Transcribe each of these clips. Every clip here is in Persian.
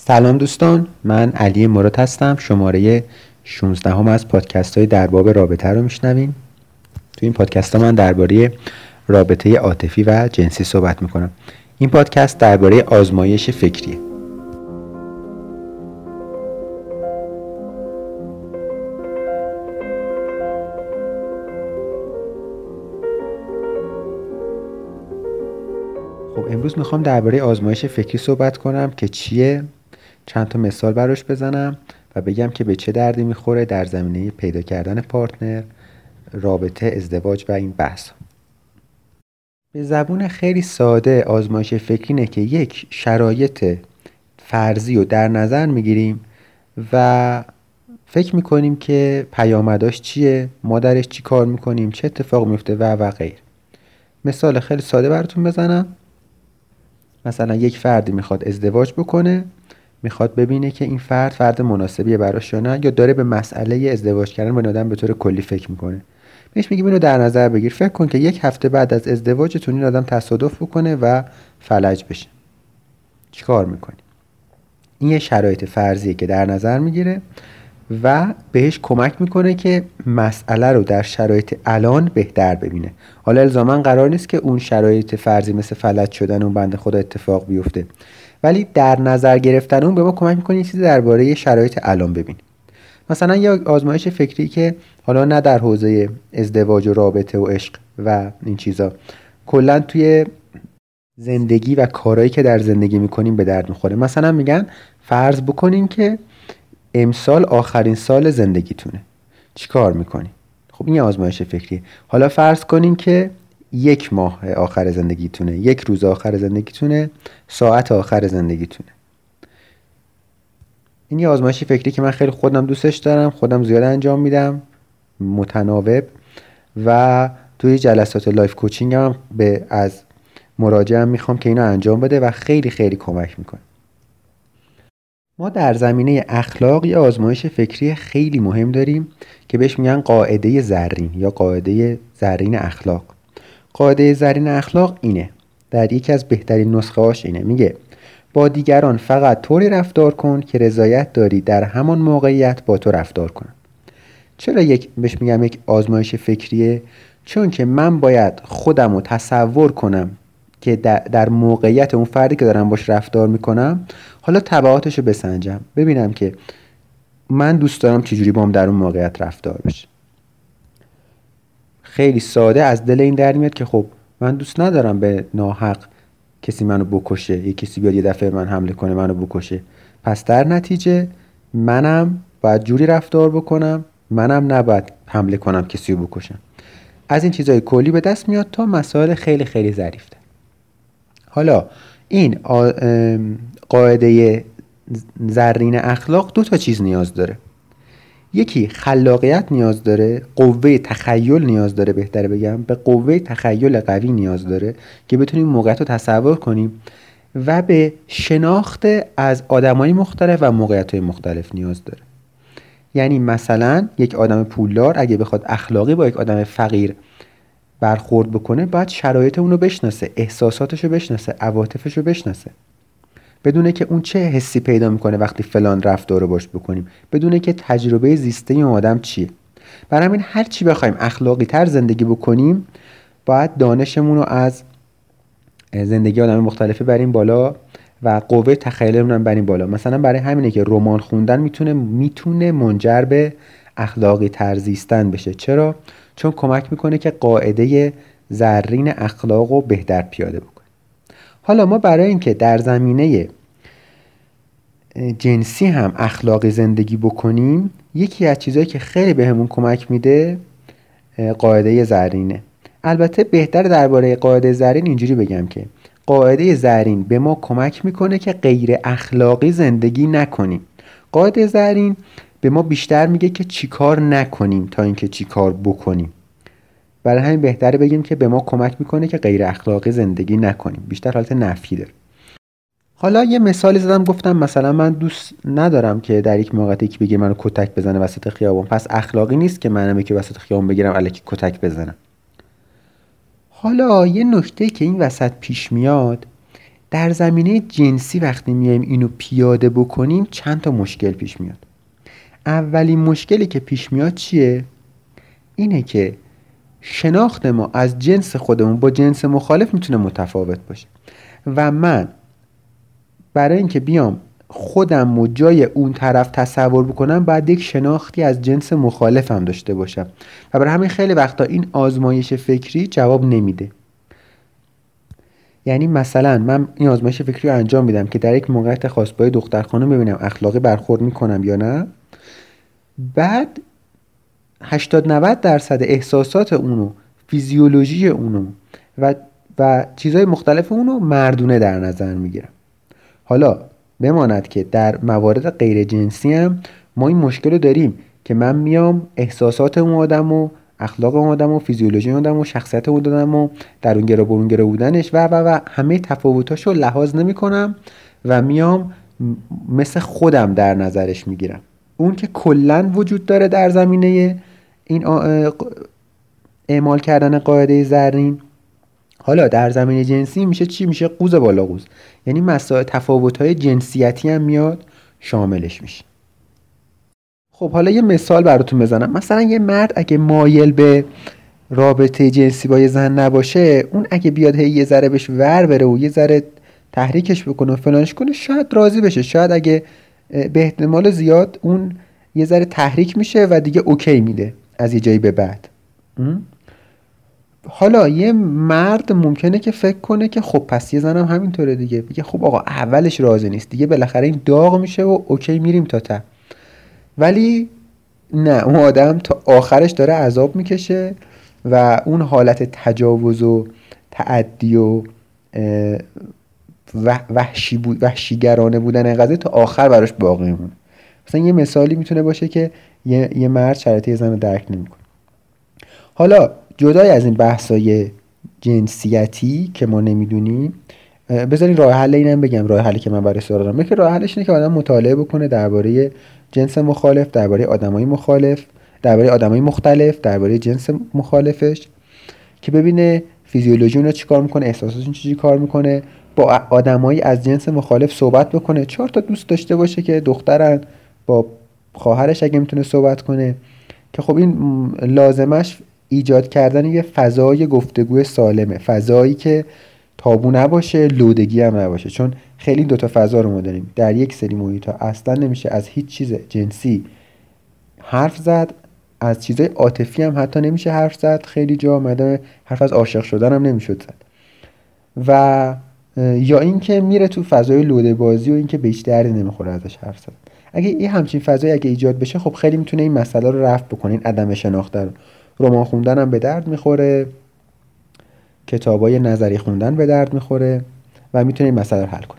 سلام دوستان من علی مراد هستم. شماره 16 هم از پادکست های در باب رابطه رو میشنوین. تو این پادکست ها من درباره رابطه عاطفی و جنسی صحبت می‌کنم. این پادکست درباره آزمایش فکریه. خب امروز می‌خوام درباره آزمایش فکری صحبت کنم که چیه؟ چند تا مثال براش بزنم و بگم که به چه دردی می‌خوره در زمینه پیدا کردن پارتنر رابطه ازدواج و این بحث. به زبون خیلی ساده آزمایش فکری اینه که یک شرایط فرضی رو در نظر می‌گیریم و فکر می‌کنیم که پیامداش چیه ما درش چی کار می‌کنیم چه اتفاق میفته و و غیر. مثال خیلی ساده براتون بزنم. مثلا یک فردی می‌خواد ازدواج بکنه می‌خواد ببینه که این فرد فرد مناسبیه براش یا نه یا داره به مسئله ازدواج کردن با آدم به طور کلی فکر می‌کنه. بهش میگیم اینو در نظر بگیر فکر کن که یک هفته بعد از ازدواجتون این آدم تصادف بکنه و فلج بشه. چیکار می‌کنی؟ این یه شرایط فرضیه که در نظر می‌گیره و بهش کمک می‌کنه که مسئله رو در شرایط الان بهتر ببینه. حالا الزاما قرار نیست که اون شرایط فرضی مثل فلج شدن اون بنده خدا اتفاق بیفته. ولی در نظر گرفتن اون به ما کمک می‌کنه چیزی درباره شرایط الان ببینیم. مثلا یا آزمایش فکری که حالا نه در حوزه ازدواج و رابطه و عشق و این چیزا کلا توی زندگی و کارهایی که در زندگی می‌کنیم به درد می‌خوره. مثلا میگن فرض بکنین که امسال آخرین سال زندگیتونه. چیکار می‌کنی؟ خب این آزمایش فکریه. حالا فرض کنین که یک ماه آخر زندگیتونه یک روز آخر زندگیتونه ساعت آخر زندگیتونه. این یه آزمایش فکریه که من خیلی خودم دوستش دارم خودم زیاد انجام میدم متناوب و توی جلسات life coaching هم به از مراجعم می‌خوام که اینو انجام بده و خیلی خیلی کمک می‌کنه. ما در زمینه اخلاق یه آزمایش فکری خیلی مهم داریم که بهش میگن قاعده زرین یا قاعده زرین اخلاق. قاعده زرین اخلاق اینه. در یکی از بهترین نسخه هاش اینه. میگه با دیگران فقط طوری رفتار کن که رضایت داری در همان موقعیت با تو رفتار کنن چرا یک بهش میگم یک آزمایش فکریه؟ چون که من باید خودم رو تصور کنم که در موقعیت اون فردی که دارم باش رفتار می‌کنم حالا تبعاتش رو بسنجم. ببینم که من دوست دارم چجوری هم در اون موقعیت رفتار بشه خیلی ساده از دل این در میاد که خب من دوست ندارم به ناحق کسی منو بکشه یه کسی بیاد یه دفعه من حمله کنه منو بکشه. پس در نتیجه منم باید جوری رفتار بکنم منم نباید حمله کنم کسی رو بکشم. از این چیزهای کلی به دست میاد تا مسائل خیلی خیلی ظریفته حالا این قاعده زرین اخلاق دو تا چیز نیاز داره. یکی خلاقیت نیاز داره قوه تخیل نیاز داره بهتره بگم به قوه تخیل قوی نیاز داره که بتونیم موقعیت رو تصور کنیم و به شناخت از آدمای مختلف و موقعیت های مختلف نیاز داره. یعنی مثلا یک آدم پولدار اگه بخواد اخلاقی با یک آدم فقیر برخورد بکنه باید شرایط اونو بشناسه احساساتش رو بشناسه عواطفش رو بشناسه. بدونه که اون چه حسی پیدا می‌کنه وقتی فلان رفتار رو باش بکنیم. بدونه که تجربه زیسته اون آدم چیه. برای همین هر چی بخوایم اخلاقی تر زندگی بکنیم باید دانشمون رو از زندگی آدم مختلفی بریم بالا و قوه تخیلمون هم بریم بالا. مثلا برای همینه که رمان خوندن می‌تونه می‌تونه منجر به اخلاقی تر زیستن بشه. چرا؟ چون کمک می‌کنه که قاعده زرین اخلاق رو بهتر پیاده بکنه. حالا ما برای اینکه در زمینه جنسی هم اخلاقی زندگی بکنیم یکی از چیزهایی که خیلی بهمون به کمک میده قاعده زرینه. البته بهتر درباره قاعده زرین اینجوری بگم که قاعده زرین به ما کمک می‌کنه که غیر اخلاقی زندگی نکنیم. قاعده زرین به ما بیشتر میگه که چیکار نکنیم تا اینکه چیکار بکنیم. برای همین بهتره بگیم که به ما کمک می‌کنه که غیر اخلاقی زندگی نکنیم. بیشتر حالت نفی داره حالا یه مثالی زدم گفتم مثلا من دوست ندارم که در یک موقعیتی که بگه منو کتک بزنه وسط خیابان پس اخلاقی نیست که منم که وسط خیابان بگیرم الکی کتک بزنم. حالا یه نکته که این وسط پیش میاد در زمینه جنسی وقتی میایم اینو پیاده بکنیم چند تا مشکل پیش میاد. اولین مشکلی که پیش میاد چیه؟ اینه که شناخت ما از جنس خودمون با جنس مخالف می‌تونه متفاوت باشه. و من برای اینکه بیام خودم و جای اون طرف تصور بکنم باید یک شناختی از جنس مخالفم داشته باشم. و برای همین خیلی وقتا این آزمایش فکری جواب نمیده. یعنی مثلا من این آزمایش فکری رو انجام میدم که در یک موقعیت خاص با دختر خانم ببینم اخلاقی برخورد می‌کنم یا نه. بعد 80 90 درصد احساسات اونو فیزیولوژی اونو و و چیزهای مختلف اونو مردونه در نظر می‌گیرم حالا بماند که در موارد غیر جنسی هم ما این مشکل رو داریم که من میام احساسات اون آدم و اخلاق اون آدم و فیزیولوژی اون آدم و شخصیت اون آدم و در اون گرا برون گرا بودنش و و و همه تفاوتاش رو لحاظ نمی کنم و میام مثل خودم در نظرش می‌گیرم. اون که کلا وجود داره در زمینه این اعمال کردن قاعده زرین حالا در زمینه جنسی میشه چی؟ میشه قوز بالا قوز. یعنی مسائل تفاوت های جنسیتی هم میاد شاملش میشه. خب حالا یه مثال براتون بزنم. مثلا یه مرد اگه مایل به رابطه جنسی با یه زن نباشه اون اگه بیاد هی یه ذره بهش ور بره و یه ذره تحریکش بکنه و فلانش کنه شاید راضی بشه. شاید اگه به احتمال زیاد اون یه ذره تحریک میشه و دیگه اوکی میده. از یه جایی به بعد. حالا یه مرد ممکنه که فکر کنه که خب پس یه زنم همینطوره دیگه. بگه خب آقا اولش راضی نیست. دیگه بالاخره این داغ میشه و اوکی میریم تا تا ولی نه اون آدم تا آخرش داره عذاب می‌کشه و اون حالت تجاوز و تعدی و وحشی بود وحشیگرانه بودن قضیه تا آخر براش باقی میمونه. مثلا یه مثالی می‌تونه باشه که یه, یه مرد شرایط یه زن رو درک نمی‌کنه. حالا جدای از این بحثای جنسیتی که ما نمی‌دونیم بذارین راه حل اینم بگم راه حلی که من برای سوال دارم. که راه حلش اینه که آدم مطالعه بکنه درباره جنس مخالف درباره آدمای مخالف درباره آدمای مختلف درباره جنس مخالفش که ببینه فیزیولوژی اونا چیکار می‌کنه احساساتشون چی کار می‌کنه با آدمایی از جنس مخالف صحبت بکنه. چهار تا دوست داشته باشه که دخترن با خواهرش اگه می‌تونه صحبت کنه. که خب این لازمش ایجاد کردن یه فضای گفتگو سالمه. فضایی که تابو نباشه لودگی هم نباشه. چون خیلی دوتا فضا رو ما داریم. در یک سری محیط ها اصلا نمیشه از هیچ چیز جنسی حرف زد. از چیزای عاطفی هم حتی نمیشه حرف زد. خیلی جا مده حرف از عاشق شدن هم نمی‌شد زد. و یا اینکه میره تو فضای لوده بازی و اینکه به هیچ دردی نمی‌خوره ازش حرف زد. اگه این همچین فضایی اگه ایجاد بشه خب خیلی می‌تونه این مسئله رو رفت بکنه این عدم شناخته رو. رمان خوندن هم به درد می‌خوره کتابای نظری خوندن به درد می‌خوره و می‌تونه این مسئله رو حل کنه.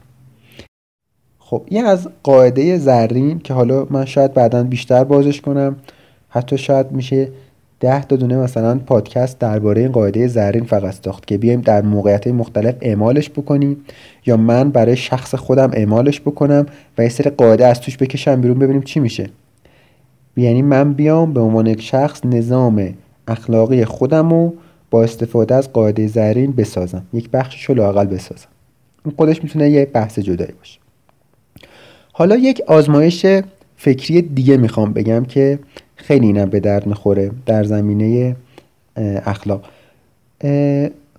خب این از قاعده زرین که حالا من شاید بعدا بیشتر بازش کنم حتی شاید میشه ده تا دونه مثلا پادکست درباره این قاعده زرین فقط ساخت که بیایم در موقعیت مختلف اعمالش بکنیم یا من برای شخص خودم اعمالش بکنم و یه سری قاعده از توش بکشم بیرون ببینیم چی میشه. یعنی من بیام به عنوان یک شخص نظام اخلاقی خودم رو با استفاده از قاعده زرین بسازم. یک بخشش رو لاقل بسازم. این خودش می‌تونه یه بحث جدایی باشه. حالا یک آزمایش فکری دیگه می‌خوام بگم که خیلی اینم به درد می‌خوره در زمینه اخلاق.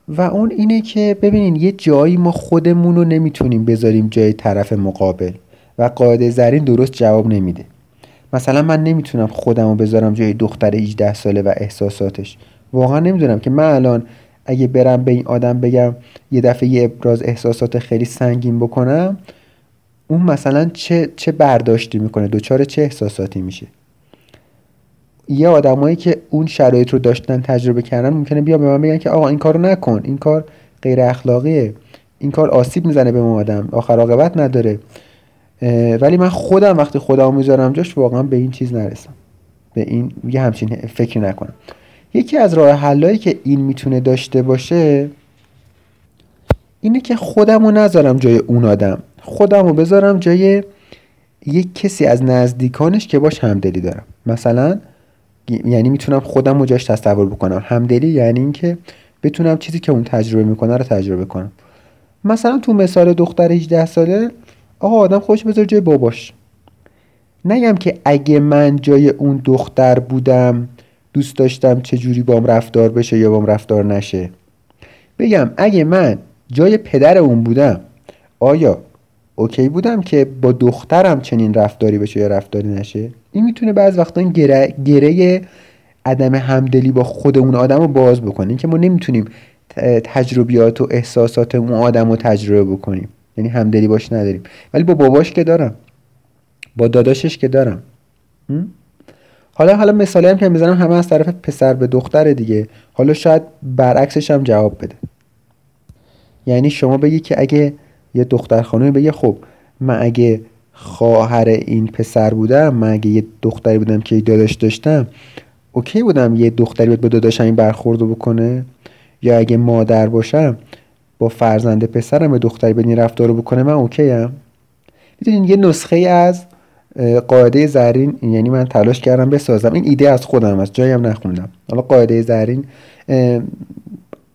و اون اینه که ببینین یه جایی ما خودمون رو نمی‌تونیم بذاریم جای طرف مقابل و قاعده زرین درست جواب نمیده. مثلا من نمی‌تونم خودم رو بذارم جای دختر 18 ساله و احساساتش. واقعا نمی‌دونم که من الان اگه برم به این آدم بگم یه دفعه یه ابراز احساسات خیلی سنگین بکنم اون مثلا چه, چه برداشتی می‌کنه؟ دوچار چه احساساتی میشه؟ یه آدمایی که اون شرایط رو داشتن تجربه کردن ممکنه بیا به من بگن که آقا این کارو نکن این کار غیر اخلاقیه. این کار آسیب می‌زنه به اون آدم آخر عاقبت نداره. ولی من خودم وقتی خودم می‌ذارم جاش واقعا به این چیز نرسم. به این یه همچین فکر نکنم. یکی از راه حلایی که این می‌تونه داشته باشه اینه که خودم رو نذارم جای اون آدم. خودم رو بذارم جای یک کسی از نزدیکانش که باش همدلی دارم. مثلا یعنی می‌تونم خودم رو جاش تصور بکنم. همدلی یعنی اینکه بتونم چیزی که اون تجربه می‌کنه رو تجربه کنم. مثلا تو مثال دختر 18 ساله آقا آدم خوش بذار جای باباش. نگم که اگه من جای اون دختر بودم دوست داشتم چه جوری بام رفتار بشه یا بام رفتار نشه. بگم اگه من جای پدر اون بودم آیا اوکی بودم که با دخترم چنین رفتاری بشه یا رفتاری نشه؟ این می‌تونه بعض وقتا گره, گره عدم همدلی با خود اون آدم رو باز بکنه. که ما نمی‌تونیم تجربیات و احساسات اون آدم رو تجربه بکنیم. یعنی همدلی باش نداریم. ولی با باباش که دارم. با داداشش که دارم. حالا حالا مثالی هم که می‌زنم همه از طرف پسر به دختر دیگه. حالا شاید برعکسش هم جواب بده. یعنی شما بگی که اگه یه دختر خانومی بگه خب من اگه خواهر این پسر بودم. من اگه یه دختری بودم که داداش داشتم اوکی بودم یه دختری باید با داداشم این برخوردو بکنه. یا اگه مادر باشم با فرزند پسرم به دختری بدین رفتار بکنه من اوکی ام می‌دونین یه نسخه از قاعده زرین یعنی من تلاش کردم بسازم. این ایده از خودم از جایم نخوندم. حالا قاعده زرین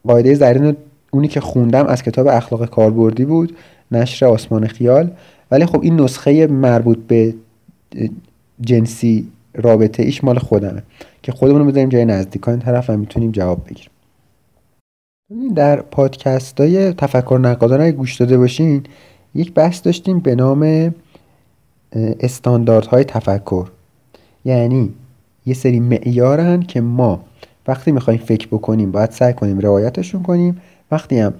قاعده زرین اونی که خوندم از کتاب اخلاق کاربردی بود نشر آسمان خیال. ولی خب این نسخه مربوط به جنسی رابطه ایش مال خودمه که خودمون رو بذاریم جای نزدیکان طرف هم می‌تونیم جواب بگیریم. در پادکست های تفکر نقادان اگه گوش داده باشین یک بحث داشتیم به نام استانداردهای تفکر. یعنی یه سری معیارن که ما وقتی می‌خوایم فکر بکنیم باید سعی کنیم رعایتشون کنیم. وقتی هم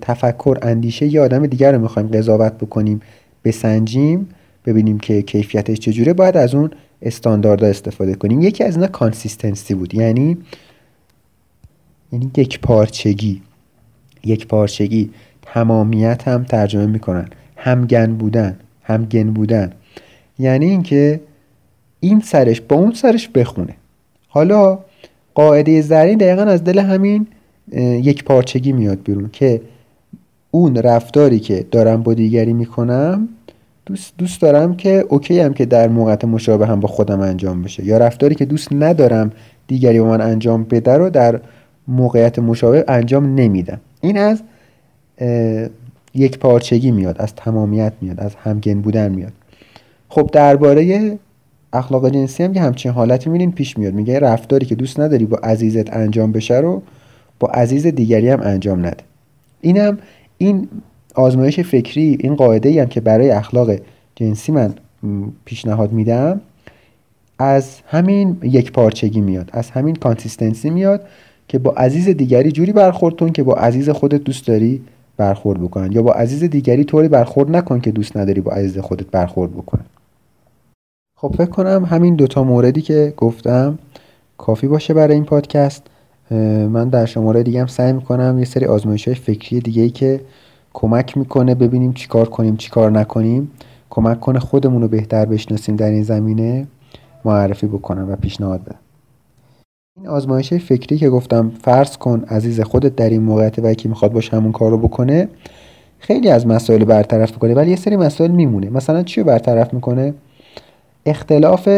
تفکر اندیشه یه آدم دیگر رو می‌خوایم قضاوت بکنیم بسنجیم ببینیم که کیفیتش چجوره. باید از اون استانداردها استفاده کنیم. یکی از اینا consistency بود. یعنی یعنی یک پارچگی. یک پارچگی. تمامیت هم ترجمه می‌کنن. همگن بودن همگن بودن. یعنی اینکه این سرش با اون سرش بخونه. حالا قاعده زرین دقیقا از دل همین یک پارچگی میاد بیرون که اون رفتاری که دارم با دیگری می‌کنم دوست, دوست دارم که اوکی هم که در موقع مشابه هم با خودم انجام بشه. یا رفتاری که دوست ندارم دیگری با من انجام بده رو در موقعیت مشابه انجام نمیدم. این از یک پارچگی میاد از تمامیت میاد از همگن بودن میاد. خب درباره اخلاق جنسی هم که همچین حالتی می‌بینین پیش میاد. میگه رفتاری که دوست نداری با عزیزت انجام بشه رو با عزیز دیگری هم انجام نده. اینم این آزمایش فکری این قاعده ای هم که برای اخلاق جنسی من پیشنهاد میدم از همین یک پارچگی میاد از همین consistency میاد که با عزیز دیگری جوری برخورد که با عزیز خودت دوست داری برخورد بکنن یا با عزیز دیگری طوری برخورد نکن که دوست نداری با عزیز خودت برخورد بکنن خب فکر کنم همین دوتا موردی که گفتم کافی باشه برای این پادکست. من در شماره دیگه هم سعی می‌کنم یه سری آزمایش های فکری دیگه ای که کمک می‌کنه ببینیم چیکار کنیم چیکار نکنیم کمک کنه خودمون رو بهتر بشناسیم در این زمینه معرفی بکنم و پیشنهاد بدم. این آزمایش فکری که گفتم فرض کن عزیز خودت در این موقعیت و یکی می‌خواد باش همون کار رو بکنه خیلی از مسائل برطرف می‌کنه ولی یه سری مسائل میمونه. مثلا چی برطرف می‌کنه؟ اختلاف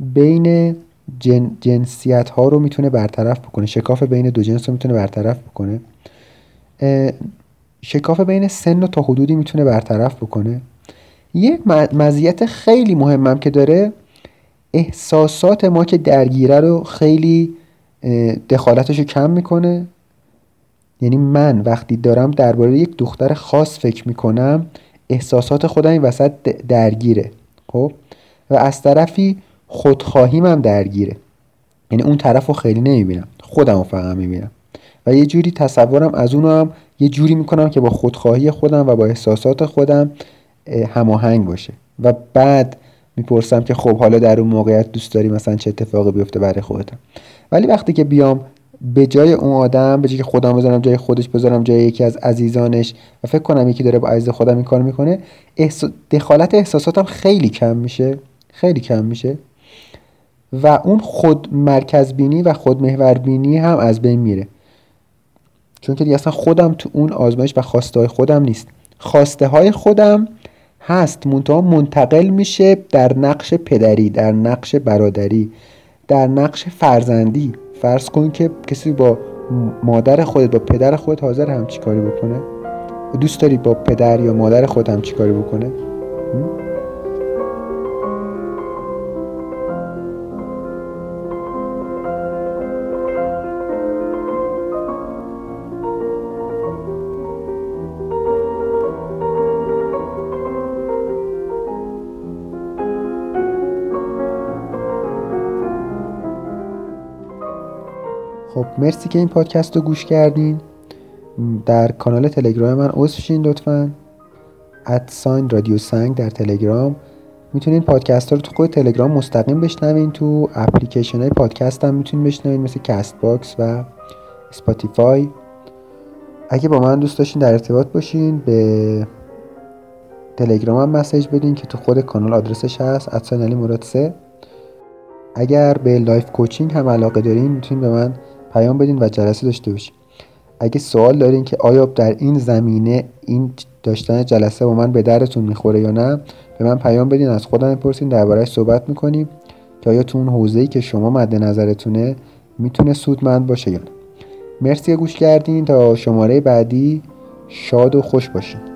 بین جن، جنسیت ها رو می‌تونه برطرف بکنه. شکاف بین دو جنس رو می‌تونه برطرف بکنه. شکاف بین سن و تا حدودی می‌تونه برطرف بکنه. یک مزیت خیلی مهمم که داره احساسات ما که درگیره رو خیلی دخالتش رو کم می‌کنه. یعنی من وقتی دارم درباره یک دختر خاص فکر می‌کنم احساسات خودم این وسط درگیره. خب؟ و از طرفی خودخواهیم هم درگیره. یعنی اون طرف رو خیلی نمی‌بینم. خودم رو فقط می‌بینم. و یه جوری تصورم از اونو هم یه جوری می‌کنم که با خودخواهی خودم و با احساسات خودم هماهنگ باشه. و بعد می‌پرسم که خب حالا در اون موقعیت دوست داری مثلا چه اتفاقی بیفته برای خودتم؟ ولی وقتی که بیام به جای اون آدم به جای که خودم بذارم جای خودش بذارم جای یکی از عزیزانش و فکر کنم یکی داره با عزیز خودم این کار می‌کنه دخالت احساساتم خیلی کم میشه. خیلی کم میشه. و اون خود مرکز بینی و خود محور بینی هم از بین میره. چون که دیگه اصلا خودم تو اون آزمایش و خواسته های خودم نیست. خواسته های خودم هست. منتها منتقل میشه در نقش پدری در نقش برادری در نقش فرزندی. فرض کن که کسی با مادر خودت با پدر خودت حاضر هم کاری بکنه؟ دوست داری با پدر یا مادر خودم چیکاری بکنه؟ خب مرسی که این پادکست رو گوش کردین. در کانال تلگرام من عضو شین لطفا at sign رادیو سنگ در تلگرام. می‌تونین پادکست ها رو تو خود تلگرام مستقیم بشنوین. تو اپلیکیشن های پادکست هم می‌تونین بشنوین مثل Castbox و Spotify اگه با من دوست داشتین در ارتباط باشین به تلگرام هم message بدین که تو خود کانال آدرسش هست at sign علی مراد سه. اگر به life coaching هم علاقه دارین می‌تونین به من پیام بدین و جلسه داشته باشیم اگه سوال دارین که آیا در این زمینه این داشتن جلسه با من به دردتون می‌خوره یا نه به من پیام بدین از خودم بپرسین دربارهش صحبت می‌کنیم که آیا تو اون حوزه‌ای که شما مد نظرتونه می‌تونه سودمند باشه یا نه. مرسی گوش کردین. تا شماره بعدی شاد و خوش باشین.